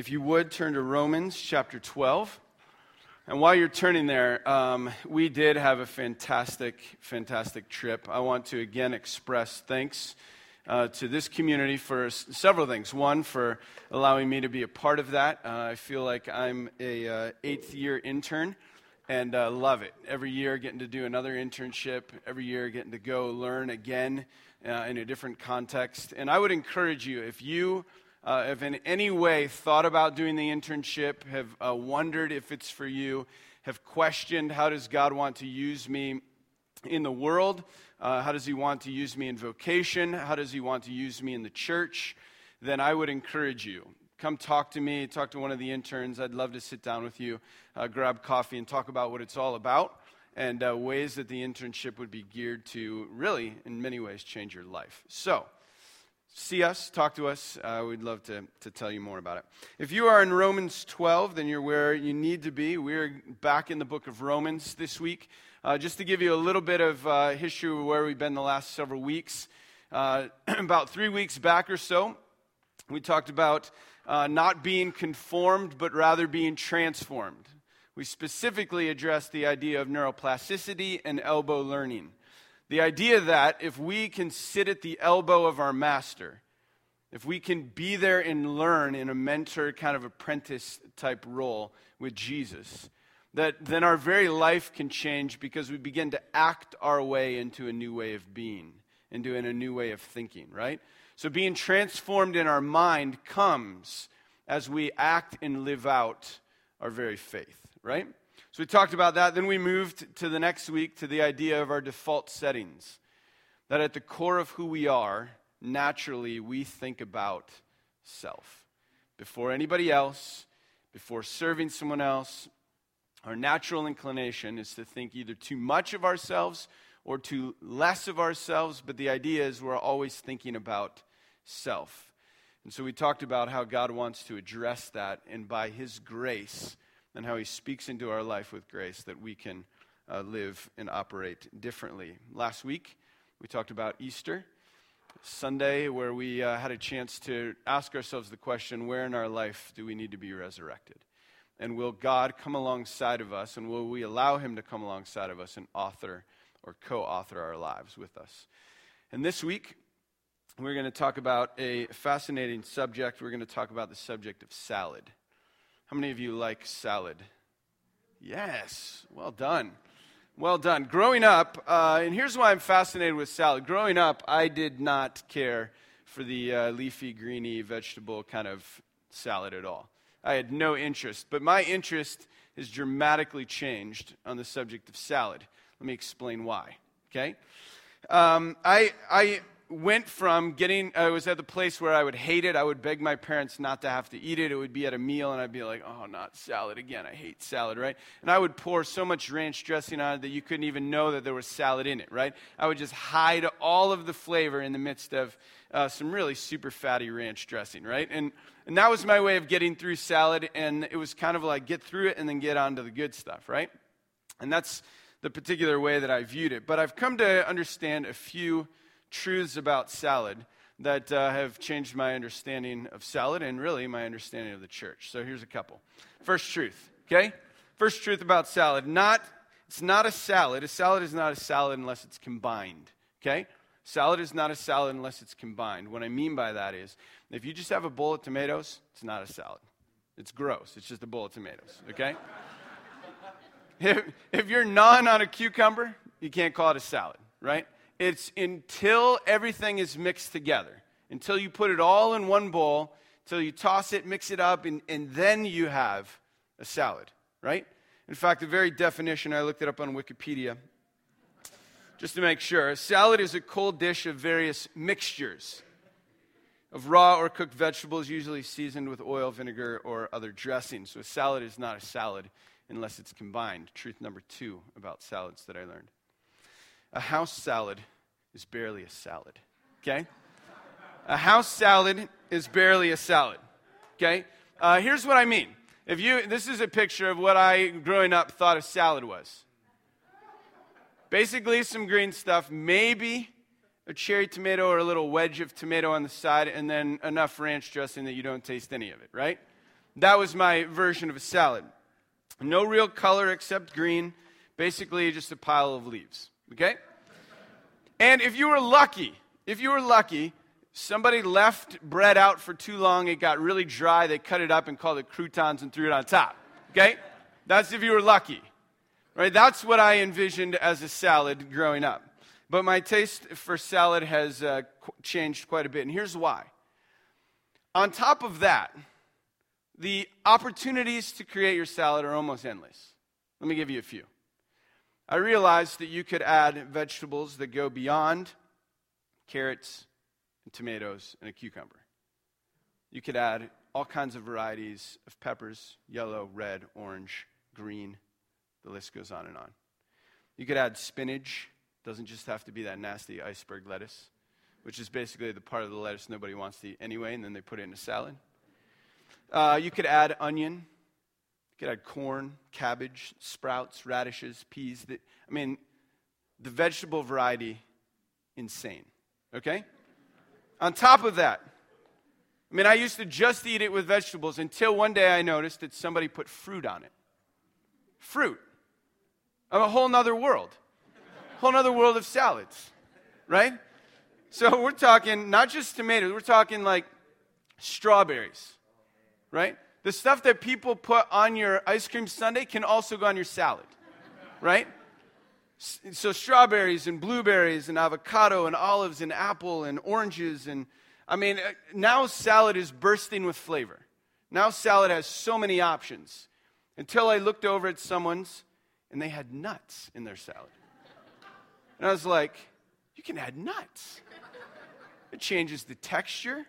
If you would turn to Romans chapter 12. And while you're turning there, um, we did have a fantastic, fantastic trip. I want to again express thanks uh, to this community for s- several things. One, for allowing me to be a part of that. Uh, I feel like I'm a uh, eighth year intern and uh, love it. Every year, getting to do another internship. Every year, getting to go learn again uh, in a different context. And I would encourage you if you uh, have in any way thought about doing the internship, have uh, wondered if it's for you, have questioned how does God want to use me in the world, uh, how does He want to use me in vocation, how does He want to use me in the church, then I would encourage you. Come talk to me, talk to one of the interns. I'd love to sit down with you, uh, grab coffee, and talk about what it's all about and uh, ways that the internship would be geared to really, in many ways, change your life. So, see us, talk to us. Uh, we'd love to, to tell you more about it. If you are in Romans 12, then you're where you need to be. We're back in the book of Romans this week. Uh, just to give you a little bit of uh, history of where we've been the last several weeks. Uh, about three weeks back or so, we talked about uh, not being conformed, but rather being transformed. We specifically addressed the idea of neuroplasticity and elbow learning. The idea that if we can sit at the elbow of our master, if we can be there and learn in a mentor kind of apprentice type role with Jesus, that then our very life can change because we begin to act our way into a new way of being, into a new way of thinking, right? So being transformed in our mind comes as we act and live out our very faith, right? So we talked about that. Then we moved to the next week to the idea of our default settings. That at the core of who we are, naturally, we think about self. Before anybody else, before serving someone else, our natural inclination is to think either too much of ourselves or too less of ourselves, but the idea is we're always thinking about self. And so we talked about how God wants to address that, and by His grace, and how He speaks into our life with grace that we can uh, live and operate differently. Last week, we talked about Easter. Sunday, where we uh, had a chance to ask ourselves the question where in our life do we need to be resurrected? And will God come alongside of us, and will we allow Him to come alongside of us and author or co author our lives with us? And this week, we're going to talk about a fascinating subject. We're going to talk about the subject of salad. How many of you like salad? Yes, well done. Well done. Growing up, uh, and here's why I'm fascinated with salad. Growing up, I did not care for the uh, leafy, greeny vegetable kind of salad at all. I had no interest, but my interest has dramatically changed on the subject of salad. Let me explain why. Okay? Um, I, I went from getting, I was at the place where I would hate it. I would beg my parents not to have to eat it. It would be at a meal, and I'd be like, oh, not salad again. I hate salad, right? And I would pour so much ranch dressing on it that you couldn't even know that there was salad in it, right? I would just hide all of the flavor in the midst of uh, some really super fatty ranch dressing, right? And, and that was my way of getting through salad, and it was kind of like get through it and then get on to the good stuff, right? And that's the particular way that I viewed it. But I've come to understand a few truths about salad that uh, have changed my understanding of salad and really my understanding of the church. So here's a couple. First truth, okay? First truth about salad. Not it's not a salad. A salad is not a salad unless it's combined, okay? Salad is not a salad unless it's combined. What I mean by that is if you just have a bowl of tomatoes, it's not a salad. It's gross. It's just a bowl of tomatoes, okay? if, if you're gnawing on a cucumber, you can't call it a salad, right? It's until everything is mixed together, until you put it all in one bowl, until you toss it, mix it up, and, and then you have a salad, right? In fact, the very definition, I looked it up on Wikipedia just to make sure. A salad is a cold dish of various mixtures of raw or cooked vegetables, usually seasoned with oil, vinegar, or other dressing. So a salad is not a salad unless it's combined. Truth number two about salads that I learned. A house salad is barely a salad, okay? A house salad is barely a salad, okay? Uh, here's what I mean. If you, this is a picture of what I, growing up, thought a salad was. Basically, some green stuff, maybe a cherry tomato or a little wedge of tomato on the side, and then enough ranch dressing that you don't taste any of it, right? That was my version of a salad. No real color except green, basically just a pile of leaves. Okay? And if you were lucky, if you were lucky, somebody left bread out for too long, it got really dry, they cut it up and called it croutons and threw it on top. Okay? That's if you were lucky. Right? That's what I envisioned as a salad growing up. But my taste for salad has uh, changed quite a bit, and here's why. On top of that, the opportunities to create your salad are almost endless. Let me give you a few. I realized that you could add vegetables that go beyond carrots and tomatoes and a cucumber. You could add all kinds of varieties of peppers yellow, red, orange, green. The list goes on and on. You could add spinach, doesn't just have to be that nasty iceberg lettuce, which is basically the part of the lettuce nobody wants to eat anyway, and then they put it in a salad. Uh, you could add onion. Could add corn, cabbage, sprouts, radishes, peas. I mean, the vegetable variety, insane. Okay? On top of that, I mean, I used to just eat it with vegetables until one day I noticed that somebody put fruit on it. Fruit. Of a whole nother world. Whole nother world of salads. Right? So we're talking not just tomatoes, we're talking like strawberries right? The stuff that people put on your ice cream sundae can also go on your salad, right? So strawberries and blueberries and avocado and olives and apple and oranges and I mean uh, now salad is bursting with flavor. Now salad has so many options. Until I looked over at someone's and they had nuts in their salad. And I was like, you can add nuts. It changes the texture.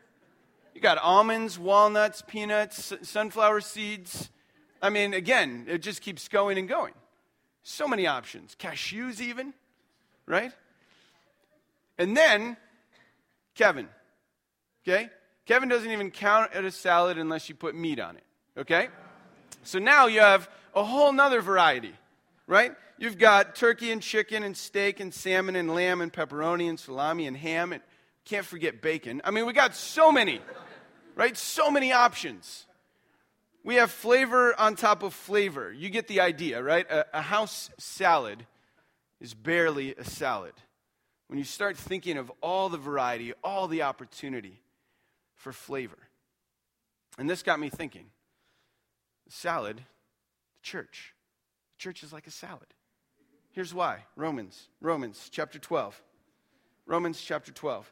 You got almonds, walnuts, peanuts, sunflower seeds. I mean, again, it just keeps going and going. So many options. Cashews, even, right? And then, Kevin. Okay? Kevin doesn't even count at a salad unless you put meat on it. Okay? So now you have a whole nother variety, right? You've got turkey and chicken and steak and salmon and lamb and pepperoni and salami and ham and can't forget bacon. I mean, we got so many, right? So many options. We have flavor on top of flavor. You get the idea, right? A, a, house salad is barely a salad. When you start thinking of all the variety, all the opportunity for flavor. And this got me thinking salad, the church. The church is like a salad. Here's why Romans, Romans chapter 12. Romans chapter 12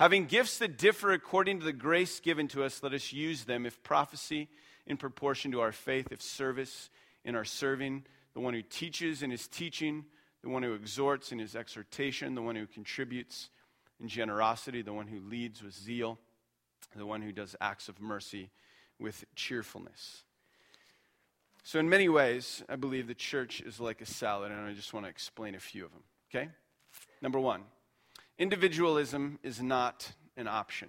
Having gifts that differ according to the grace given to us, let us use them. If prophecy, in proportion to our faith, if service, in our serving, the one who teaches in his teaching, the one who exhorts in his exhortation, the one who contributes in generosity, the one who leads with zeal, the one who does acts of mercy with cheerfulness. So, in many ways, I believe the church is like a salad, and I just want to explain a few of them. Okay? Number one, Individualism is not an option.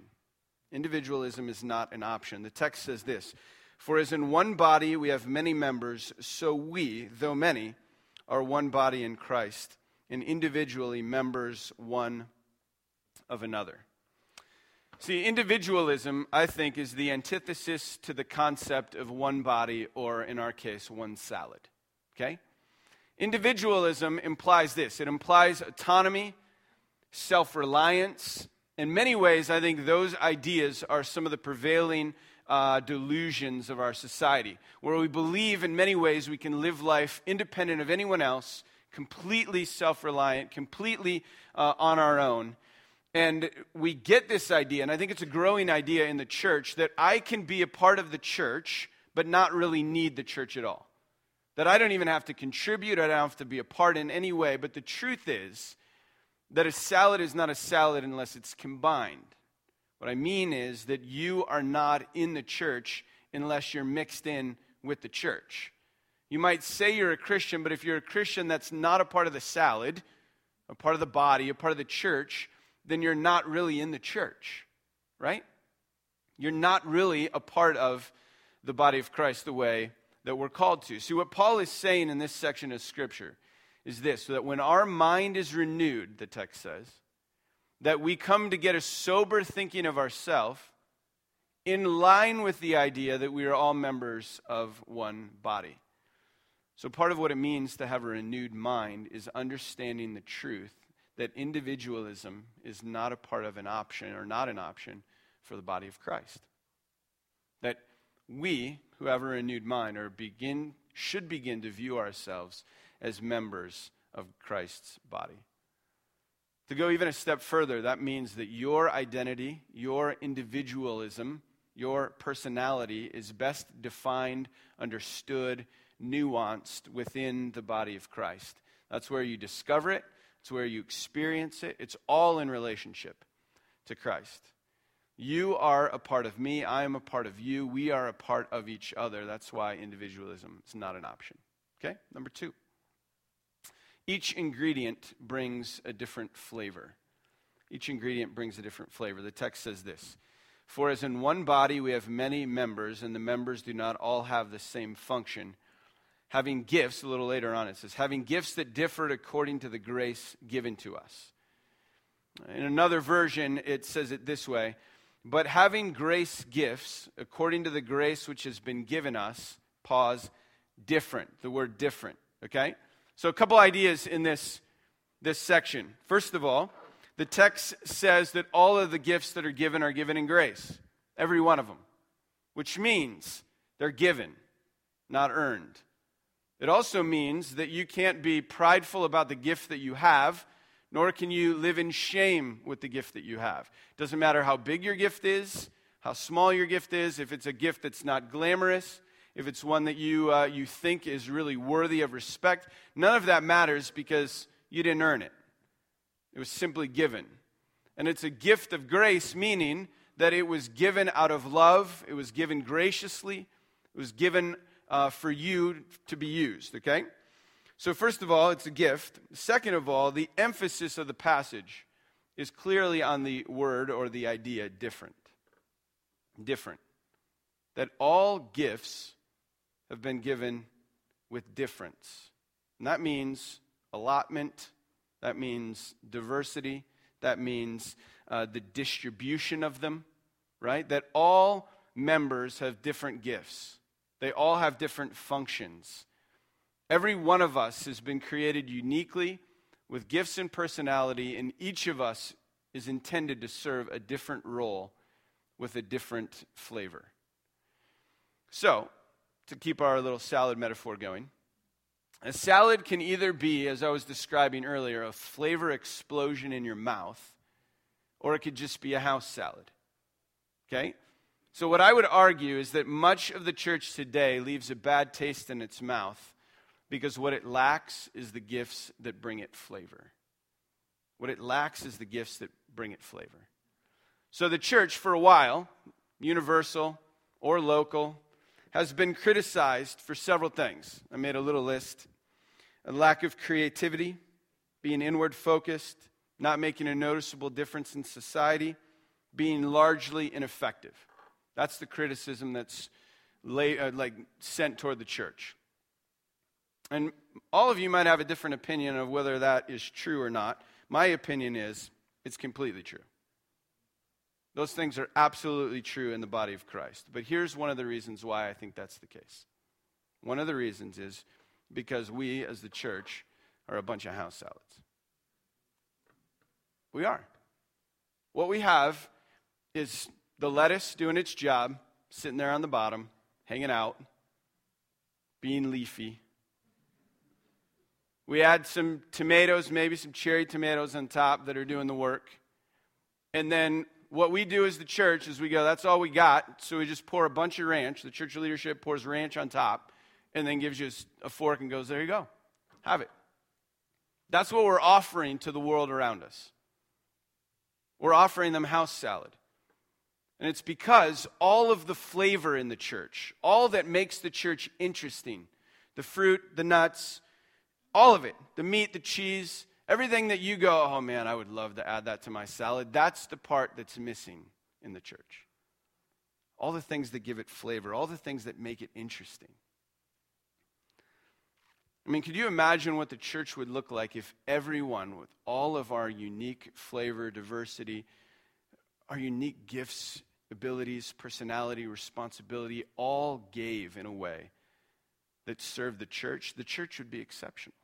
Individualism is not an option. The text says this For as in one body we have many members, so we, though many, are one body in Christ, and individually members one of another. See, individualism, I think, is the antithesis to the concept of one body, or in our case, one salad. Okay? Individualism implies this it implies autonomy self reliance. In many ways, I think those ideas are some of the prevailing uh, delusions of our society, where we believe in many ways we can live life independent of anyone else, completely self reliant, completely uh, on our own. And we get this idea, and I think it's a growing idea in the church, that I can be a part of the church, but not really need the church at all. That I don't even have to contribute, I don't have to be a part in any way. But the truth is, that a salad is not a salad unless it's combined. What I mean is that you are not in the church unless you're mixed in with the church. You might say you're a Christian, but if you're a Christian that's not a part of the salad, a part of the body, a part of the church, then you're not really in the church, right? You're not really a part of the body of Christ the way that we're called to. See, what Paul is saying in this section of Scripture is this so that when our mind is renewed, the text says, that we come to get a sober thinking of ourselves in line with the idea that we are all members of one body. So, part of what it means to have a renewed mind is understanding the truth that individualism is not a part of an option or not an option for the body of Christ. That we, who have a renewed mind, are begin, should begin to view ourselves as members of Christ's body. To go even a step further, that means that your identity, your individualism, your personality is best defined, understood, nuanced within the body of Christ. That's where you discover it, it's where you experience it. It's all in relationship to Christ. You are a part of me, I am a part of you, we are a part of each other. That's why individualism is not an option. Okay? Number two. Each ingredient brings a different flavor. Each ingredient brings a different flavor. The text says this For as in one body we have many members, and the members do not all have the same function, having gifts, a little later on it says, having gifts that differed according to the grace given to us. In another version, it says it this way But having grace gifts, according to the grace which has been given us, pause, different. The word different, okay? So, a couple ideas in this, this section. First of all, the text says that all of the gifts that are given are given in grace, every one of them, which means they're given, not earned. It also means that you can't be prideful about the gift that you have, nor can you live in shame with the gift that you have. It doesn't matter how big your gift is, how small your gift is, if it's a gift that's not glamorous, if it's one that you, uh, you think is really worthy of respect. None of that matters because you didn't earn it. It was simply given. And it's a gift of grace, meaning that it was given out of love, it was given graciously, it was given uh, for you to be used, okay? So, first of all, it's a gift. Second of all, the emphasis of the passage is clearly on the word or the idea different. Different. That all gifts have been given with difference. And that means allotment, that means diversity, that means uh, the distribution of them, right? That all members have different gifts, they all have different functions. Every one of us has been created uniquely with gifts and personality, and each of us is intended to serve a different role with a different flavor. So, to keep our little salad metaphor going. A salad can either be, as I was describing earlier, a flavor explosion in your mouth, or it could just be a house salad. Okay? So, what I would argue is that much of the church today leaves a bad taste in its mouth because what it lacks is the gifts that bring it flavor. What it lacks is the gifts that bring it flavor. So, the church, for a while, universal or local, has been criticized for several things. I made a little list a lack of creativity, being inward focused, not making a noticeable difference in society, being largely ineffective. That's the criticism that's lay, uh, like sent toward the church. And all of you might have a different opinion of whether that is true or not. My opinion is it's completely true. Those things are absolutely true in the body of Christ. But here's one of the reasons why I think that's the case. One of the reasons is because we, as the church, are a bunch of house salads. We are. What we have is the lettuce doing its job, sitting there on the bottom, hanging out, being leafy. We add some tomatoes, maybe some cherry tomatoes on top that are doing the work. And then what we do as the church is we go, that's all we got. So we just pour a bunch of ranch. The church leadership pours ranch on top and then gives you a fork and goes, there you go. Have it. That's what we're offering to the world around us. We're offering them house salad. And it's because all of the flavor in the church, all that makes the church interesting, the fruit, the nuts, all of it, the meat, the cheese, everything that you go, oh man, I would love to add that to my salad, that's the part that's missing in the church. All the things that give it flavor, all the things that make it interesting. I mean, could you imagine what the church would look like if everyone, with all of our unique flavor, diversity, our unique gifts, abilities, personality, responsibility, all gave in a way that served the church? The church would be exceptional.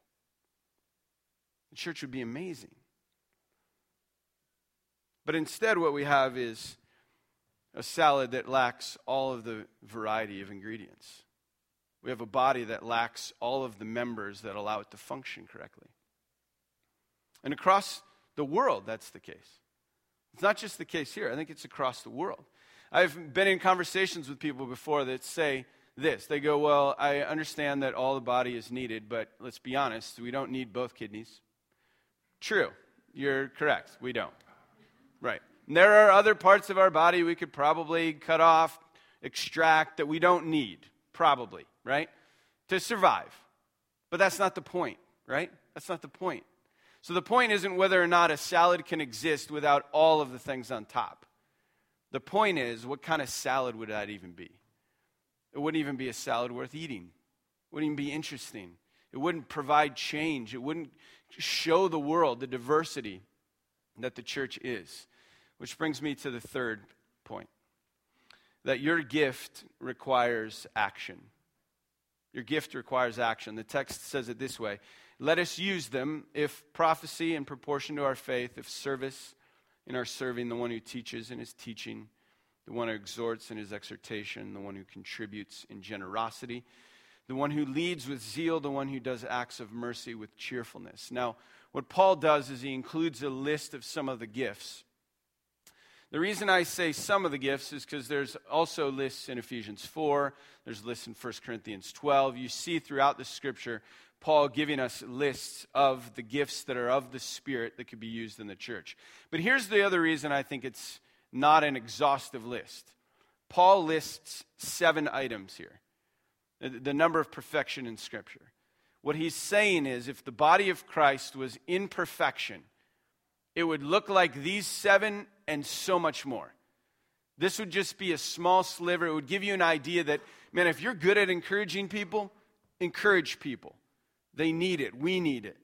The church would be amazing. But instead, what we have is a salad that lacks all of the variety of ingredients. We have a body that lacks all of the members that allow it to function correctly. And across the world, that's the case. It's not just the case here, I think it's across the world. I've been in conversations with people before that say this. They go, Well, I understand that all the body is needed, but let's be honest, we don't need both kidneys. True. You're correct. We don't. Right. And there are other parts of our body we could probably cut off, extract that we don't need, probably right? To survive. But that's not the point, right? That's not the point. So the point isn't whether or not a salad can exist without all of the things on top. The point is, what kind of salad would that even be? It wouldn't even be a salad worth eating. It wouldn't even be interesting. It wouldn't provide change. It wouldn't show the world the diversity that the church is. Which brings me to the third point that your gift requires action. Your gift requires action. The text says it this way Let us use them if prophecy in proportion to our faith, if service in our serving, the one who teaches in his teaching, the one who exhorts in his exhortation, the one who contributes in generosity, the one who leads with zeal, the one who does acts of mercy with cheerfulness. Now, what Paul does is he includes a list of some of the gifts the reason I say some of the gifts is because there's also lists in Ephesians 4, there's lists in 1 Corinthians 12. You see throughout the scripture Paul giving us lists of the gifts that are of the Spirit that could be used in the church. But here's the other reason I think it's not an exhaustive list Paul lists seven items here, the number of perfection in Scripture. What he's saying is if the body of Christ was in perfection, it would look like these seven and so much more. This would just be a small sliver. It would give you an idea that, man, if you're good at encouraging people, encourage people. They need it. We need it.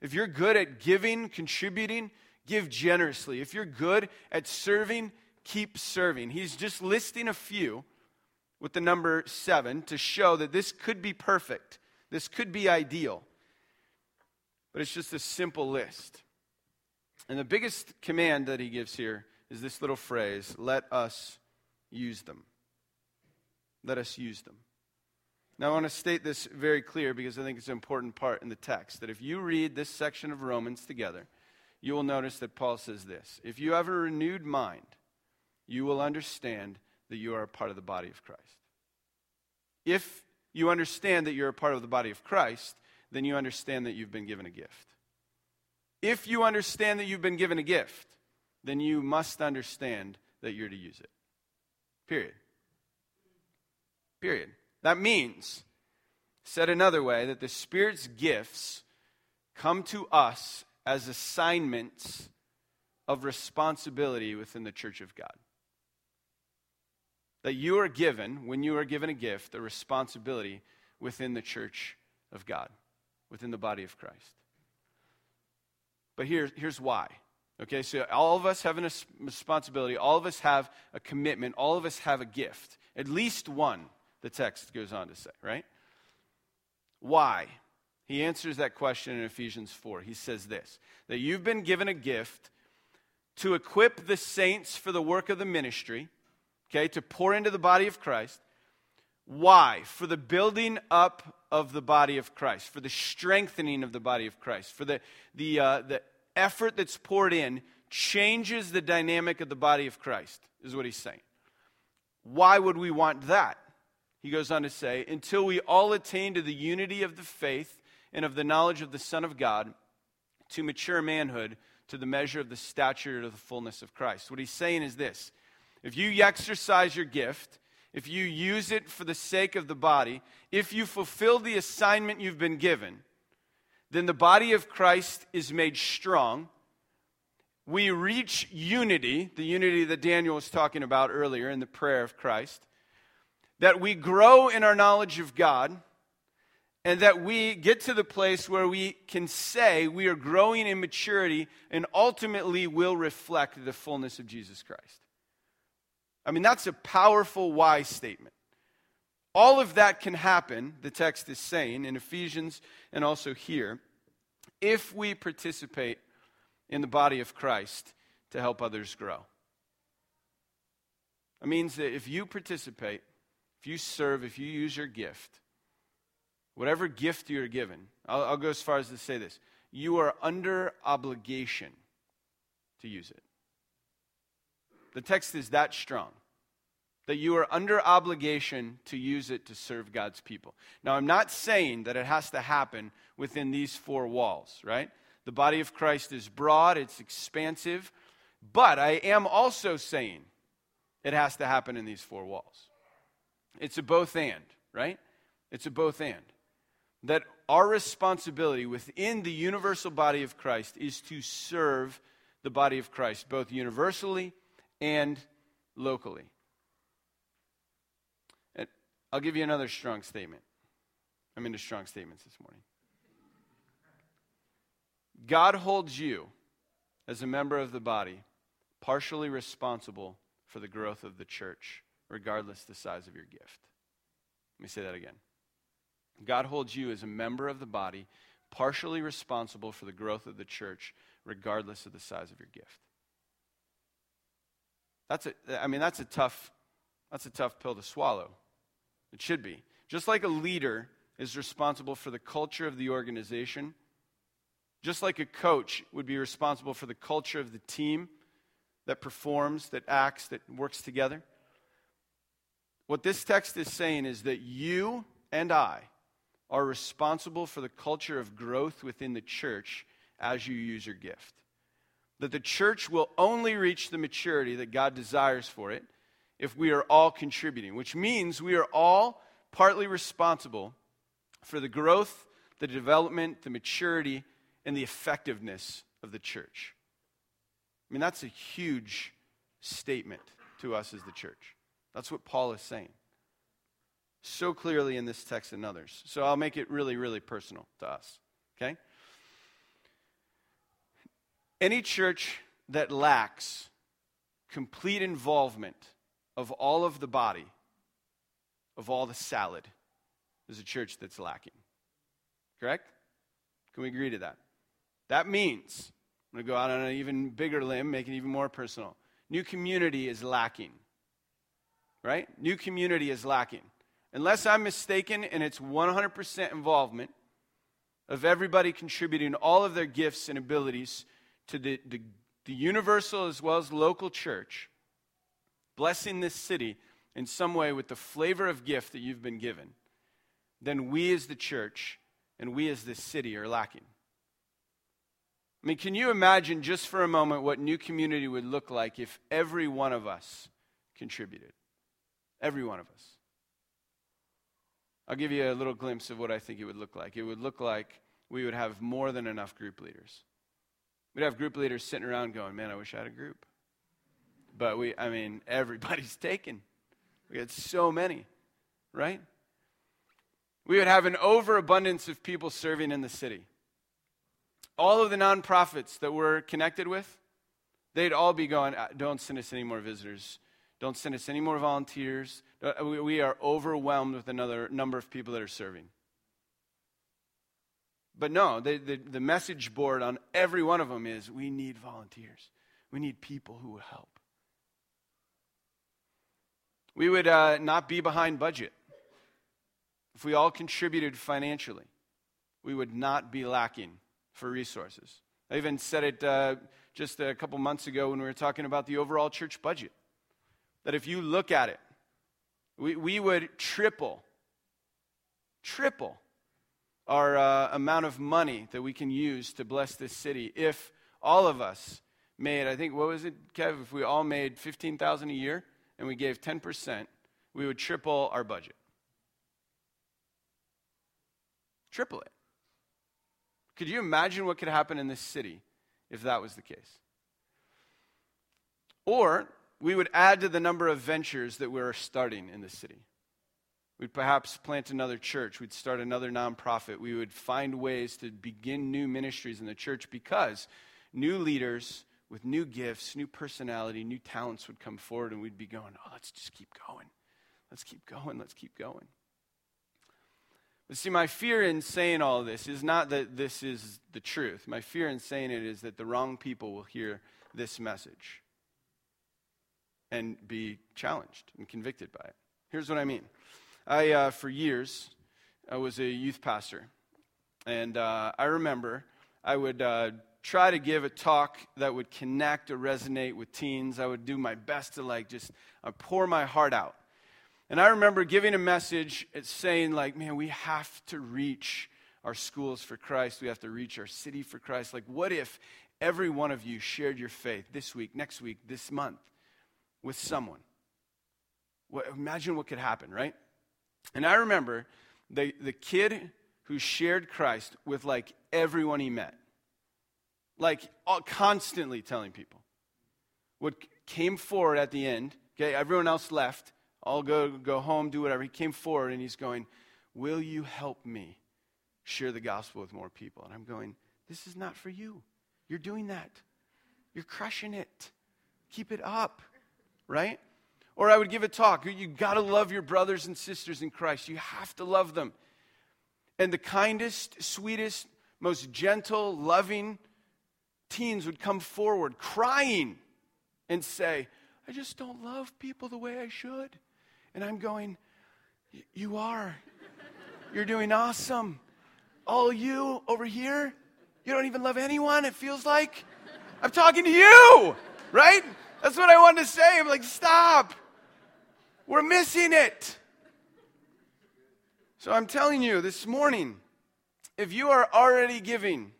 If you're good at giving, contributing, give generously. If you're good at serving, keep serving. He's just listing a few with the number seven to show that this could be perfect. This could be ideal. But it's just a simple list. And the biggest command that he gives here is this little phrase let us use them. Let us use them. Now, I want to state this very clear because I think it's an important part in the text that if you read this section of Romans together, you will notice that Paul says this If you have a renewed mind, you will understand that you are a part of the body of Christ. If you understand that you're a part of the body of Christ, then you understand that you've been given a gift. If you understand that you've been given a gift, then you must understand that you're to use it. Period. Period. That means, said another way, that the Spirit's gifts come to us as assignments of responsibility within the church of God. That you are given, when you are given a gift, a responsibility within the church of God, within the body of Christ. But here, here's why. Okay, so all of us have a responsibility, all of us have a commitment, all of us have a gift. At least one, the text goes on to say, right? Why? He answers that question in Ephesians 4. He says this that you've been given a gift to equip the saints for the work of the ministry, okay, to pour into the body of Christ. Why? For the building up of the body of Christ, for the strengthening of the body of Christ, for the, the, uh, the effort that's poured in changes the dynamic of the body of Christ, is what he's saying. Why would we want that? He goes on to say, until we all attain to the unity of the faith and of the knowledge of the Son of God, to mature manhood, to the measure of the stature of the fullness of Christ. What he's saying is this if you exercise your gift, if you use it for the sake of the body, if you fulfill the assignment you've been given, then the body of Christ is made strong. We reach unity, the unity that Daniel was talking about earlier in the prayer of Christ, that we grow in our knowledge of God, and that we get to the place where we can say we are growing in maturity and ultimately will reflect the fullness of Jesus Christ. I mean, that's a powerful why statement. All of that can happen, the text is saying in Ephesians and also here, if we participate in the body of Christ to help others grow. It means that if you participate, if you serve, if you use your gift, whatever gift you're given, I'll, I'll go as far as to say this you are under obligation to use it. The text is that strong that you are under obligation to use it to serve God's people. Now, I'm not saying that it has to happen within these four walls, right? The body of Christ is broad, it's expansive, but I am also saying it has to happen in these four walls. It's a both and, right? It's a both and. That our responsibility within the universal body of Christ is to serve the body of Christ, both universally and locally. I'll give you another strong statement. I'm into strong statements this morning. God holds you, as a member of the body, partially responsible for the growth of the church, regardless the size of your gift. Let me say that again. God holds you as a member of the body, partially responsible for the growth of the church, regardless of the size of your gift. That's a, I mean, that's a tough, that's a tough pill to swallow. It should be. Just like a leader is responsible for the culture of the organization, just like a coach would be responsible for the culture of the team that performs, that acts, that works together. What this text is saying is that you and I are responsible for the culture of growth within the church as you use your gift. That the church will only reach the maturity that God desires for it if we are all contributing, which means we are all partly responsible for the growth, the development, the maturity, and the effectiveness of the church. I mean, that's a huge statement to us as the church. That's what Paul is saying. So clearly in this text and others. So I'll make it really, really personal to us. Okay? Any church that lacks complete involvement of all of the body, of all the salad, is a church that's lacking. Correct? Can we agree to that? That means, I'm going to go out on an even bigger limb, make it even more personal. New community is lacking. Right? New community is lacking. Unless I'm mistaken, and it's 100% involvement of everybody contributing all of their gifts and abilities to the, the, the universal as well as local church, blessing this city in some way with the flavor of gift that you've been given, then we as the church and we as this city are lacking. I mean, can you imagine just for a moment what new community would look like if every one of us contributed? Every one of us. I'll give you a little glimpse of what I think it would look like. It would look like we would have more than enough group leaders. We'd have group leaders sitting around going, Man, I wish I had a group. But we, I mean, everybody's taken. We had so many, right? We would have an overabundance of people serving in the city. All of the nonprofits that we're connected with, they'd all be going, uh, don't send us any more visitors. Don't send us any more volunteers. Uh, we are overwhelmed with another number of people that are serving. But no, the, the, the message board on every one of them is we need volunteers. We need people who will help. We would uh, not be behind budget. If we all contributed financially, we would not be lacking for resources. I even said it uh, just a couple months ago when we were talking about the overall church budget. That if you look at it, we, we would triple, triple our uh, amount of money that we can use to bless this city if all of us made, I think, what was it, Kev? If we all made 15000 a year? and we gave 10%, we would triple our budget. Triple it. Could you imagine what could happen in this city if that was the case? Or we would add to the number of ventures that we're starting in this city. We'd perhaps plant another church. We'd start another nonprofit. We would find ways to begin new ministries in the church because new leaders with new gifts, new personality, new talents would come forward and we'd be going, oh, let's just keep going. Let's keep going. Let's keep going. But see, my fear in saying all this is not that this is the truth. My fear in saying it is that the wrong people will hear this message and be challenged and convicted by it. Here's what I mean I, uh, for years, I was a youth pastor. And uh, I remember I would uh, try to give a talk that would connect or resonate with teens. I would do my best to like just uh, pour my heart out. And I remember giving a message saying, like, man, we have to reach our schools for Christ. We have to reach our city for Christ. Like, what if every one of you shared your faith this week, next week, this month with someone? What, imagine what could happen, right? And I remember the, the kid who shared Christ with like everyone he met, like all, constantly telling people, what came forward at the end, okay, everyone else left, I'll go, go home, do whatever. He came forward and he's going, Will you help me share the gospel with more people? And I'm going, This is not for you. You're doing that. You're crushing it. Keep it up, right? Or I would give a talk. You got to love your brothers and sisters in Christ. You have to love them. And the kindest, sweetest, most gentle, loving teens would come forward crying and say, I just don't love people the way I should. And I'm going, You are. You're doing awesome. All you over here, you don't even love anyone, it feels like. I'm talking to you, right? That's what I wanted to say. I'm like, Stop. We're missing it. So I'm telling you this morning, if you are already giving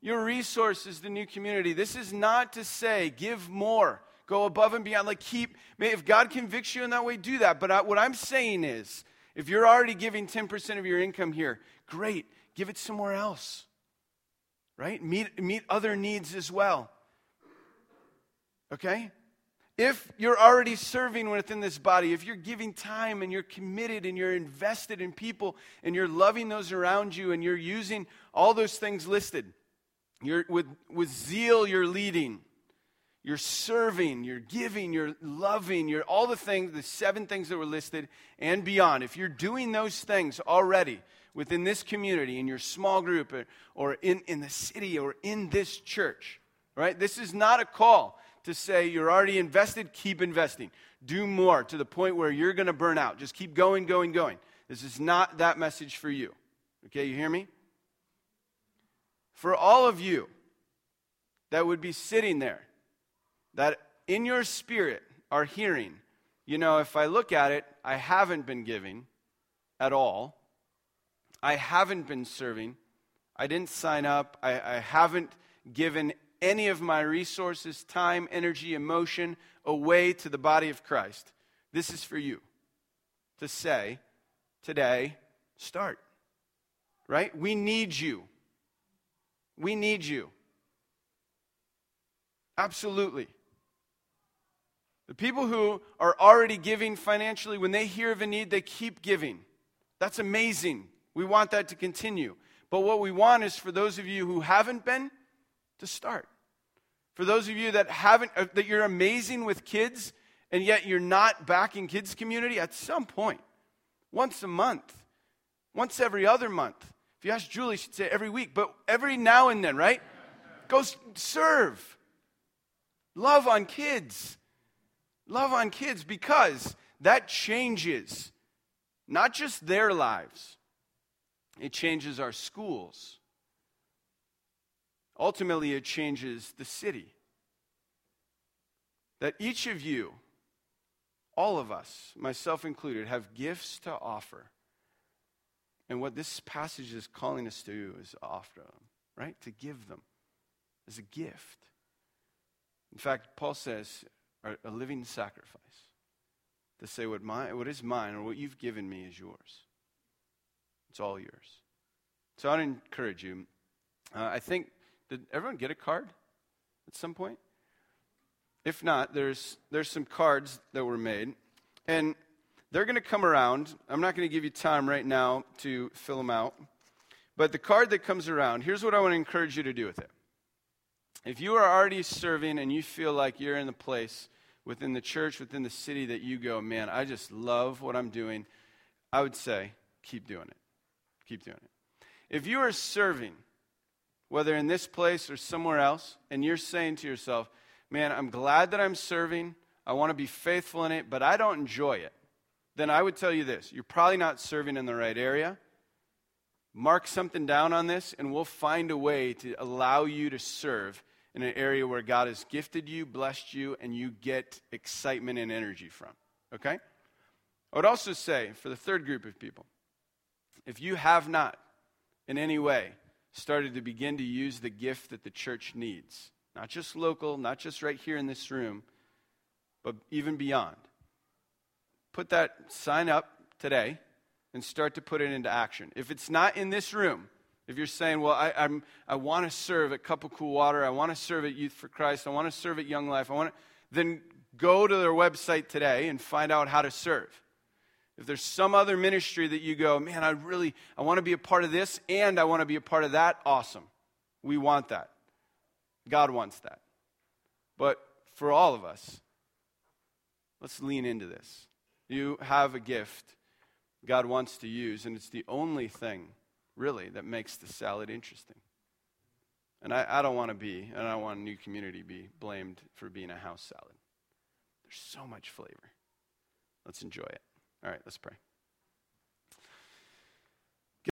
your resources to new community, this is not to say give more, go above and beyond. Like keep, if God convicts you in that way, do that. But I, what I'm saying is, if you're already giving 10% of your income here, great, give it somewhere else. Right? Meet, meet other needs as well. Okay? If you're already serving within this body, if you're giving time and you're committed and you're invested in people and you're loving those around you and you're using all those things listed, you're, with, with zeal, you're leading, you're serving, you're giving, you're loving, you're all the things, the seven things that were listed and beyond. If you're doing those things already within this community, in your small group, or, or in, in the city, or in this church, right? This is not a call to say you're already invested, keep investing. Do more to the point where you're going to burn out. Just keep going, going, going. This is not that message for you. Okay, you hear me? For all of you that would be sitting there, that in your spirit are hearing, you know, if I look at it, I haven't been giving at all. I haven't been serving. I didn't sign up. I, I haven't given any of my resources, time, energy, emotion away to the body of Christ, this is for you to say, today, start. Right? We need you. We need you. Absolutely. The people who are already giving financially, when they hear of a need, they keep giving. That's amazing. We want that to continue. But what we want is for those of you who haven't been, to start. For those of you that haven't, uh, that you're amazing with kids, and yet you're not back in kids' community, at some point, once a month, once every other month. If you ask Julie, she'd say every week, but every now and then, right? Go serve. Love on kids. Love on kids because that changes not just their lives, it changes our schools. Ultimately, it changes the city. That each of you, all of us, myself included, have gifts to offer. And what this passage is calling us to do is offer them, right? To give them as a gift. In fact, Paul says, a living sacrifice. to say what, my, what is mine or what you've given me is yours. It's all yours. So I'd encourage you. Uh, I think, did everyone get a card at some point? If not, there's, there's some cards that were made. And they're going to come around. I'm not going to give you time right now to fill them out. But the card that comes around, here's what I want to encourage you to do with it. If you are already serving and you feel like you're in the place within the church, within the city that you go, man, I just love what I'm doing, I would say, keep doing it. Keep doing it. If you are serving, whether in this place or somewhere else, and you're saying to yourself, man, I'm glad that I'm serving, I want to be faithful in it, but I don't enjoy it, then I would tell you this you're probably not serving in the right area mark something down on this, and we'll find a way to allow you to serve in an area where God has gifted you, blessed you, and you get excitement and energy from. Okay? I would also say for the third group of people, if you have not in any way started to begin to use the gift that the church needs, not just local, not just right here in this room, but even beyond, put that sign up today and start to put it into action. If it's not in this room, if you're saying, well, I, I want to serve at Cup of Cool Water, I want to serve at Youth for Christ, I want to serve at Young Life, I want to, then go to their website today and find out how to serve. If there's some other ministry that you go, man, I really, I want to be a part of this and I want to be a part of that, awesome. We want that. God wants that. But for all of us, let's lean into this. You have a gift God wants to use, and it's the only thing, really, that makes the salad interesting. And I, I don't want to be, and I don't want a new community to be blamed for being a house salad. There's so much flavor. Let's enjoy it. All right, let's pray.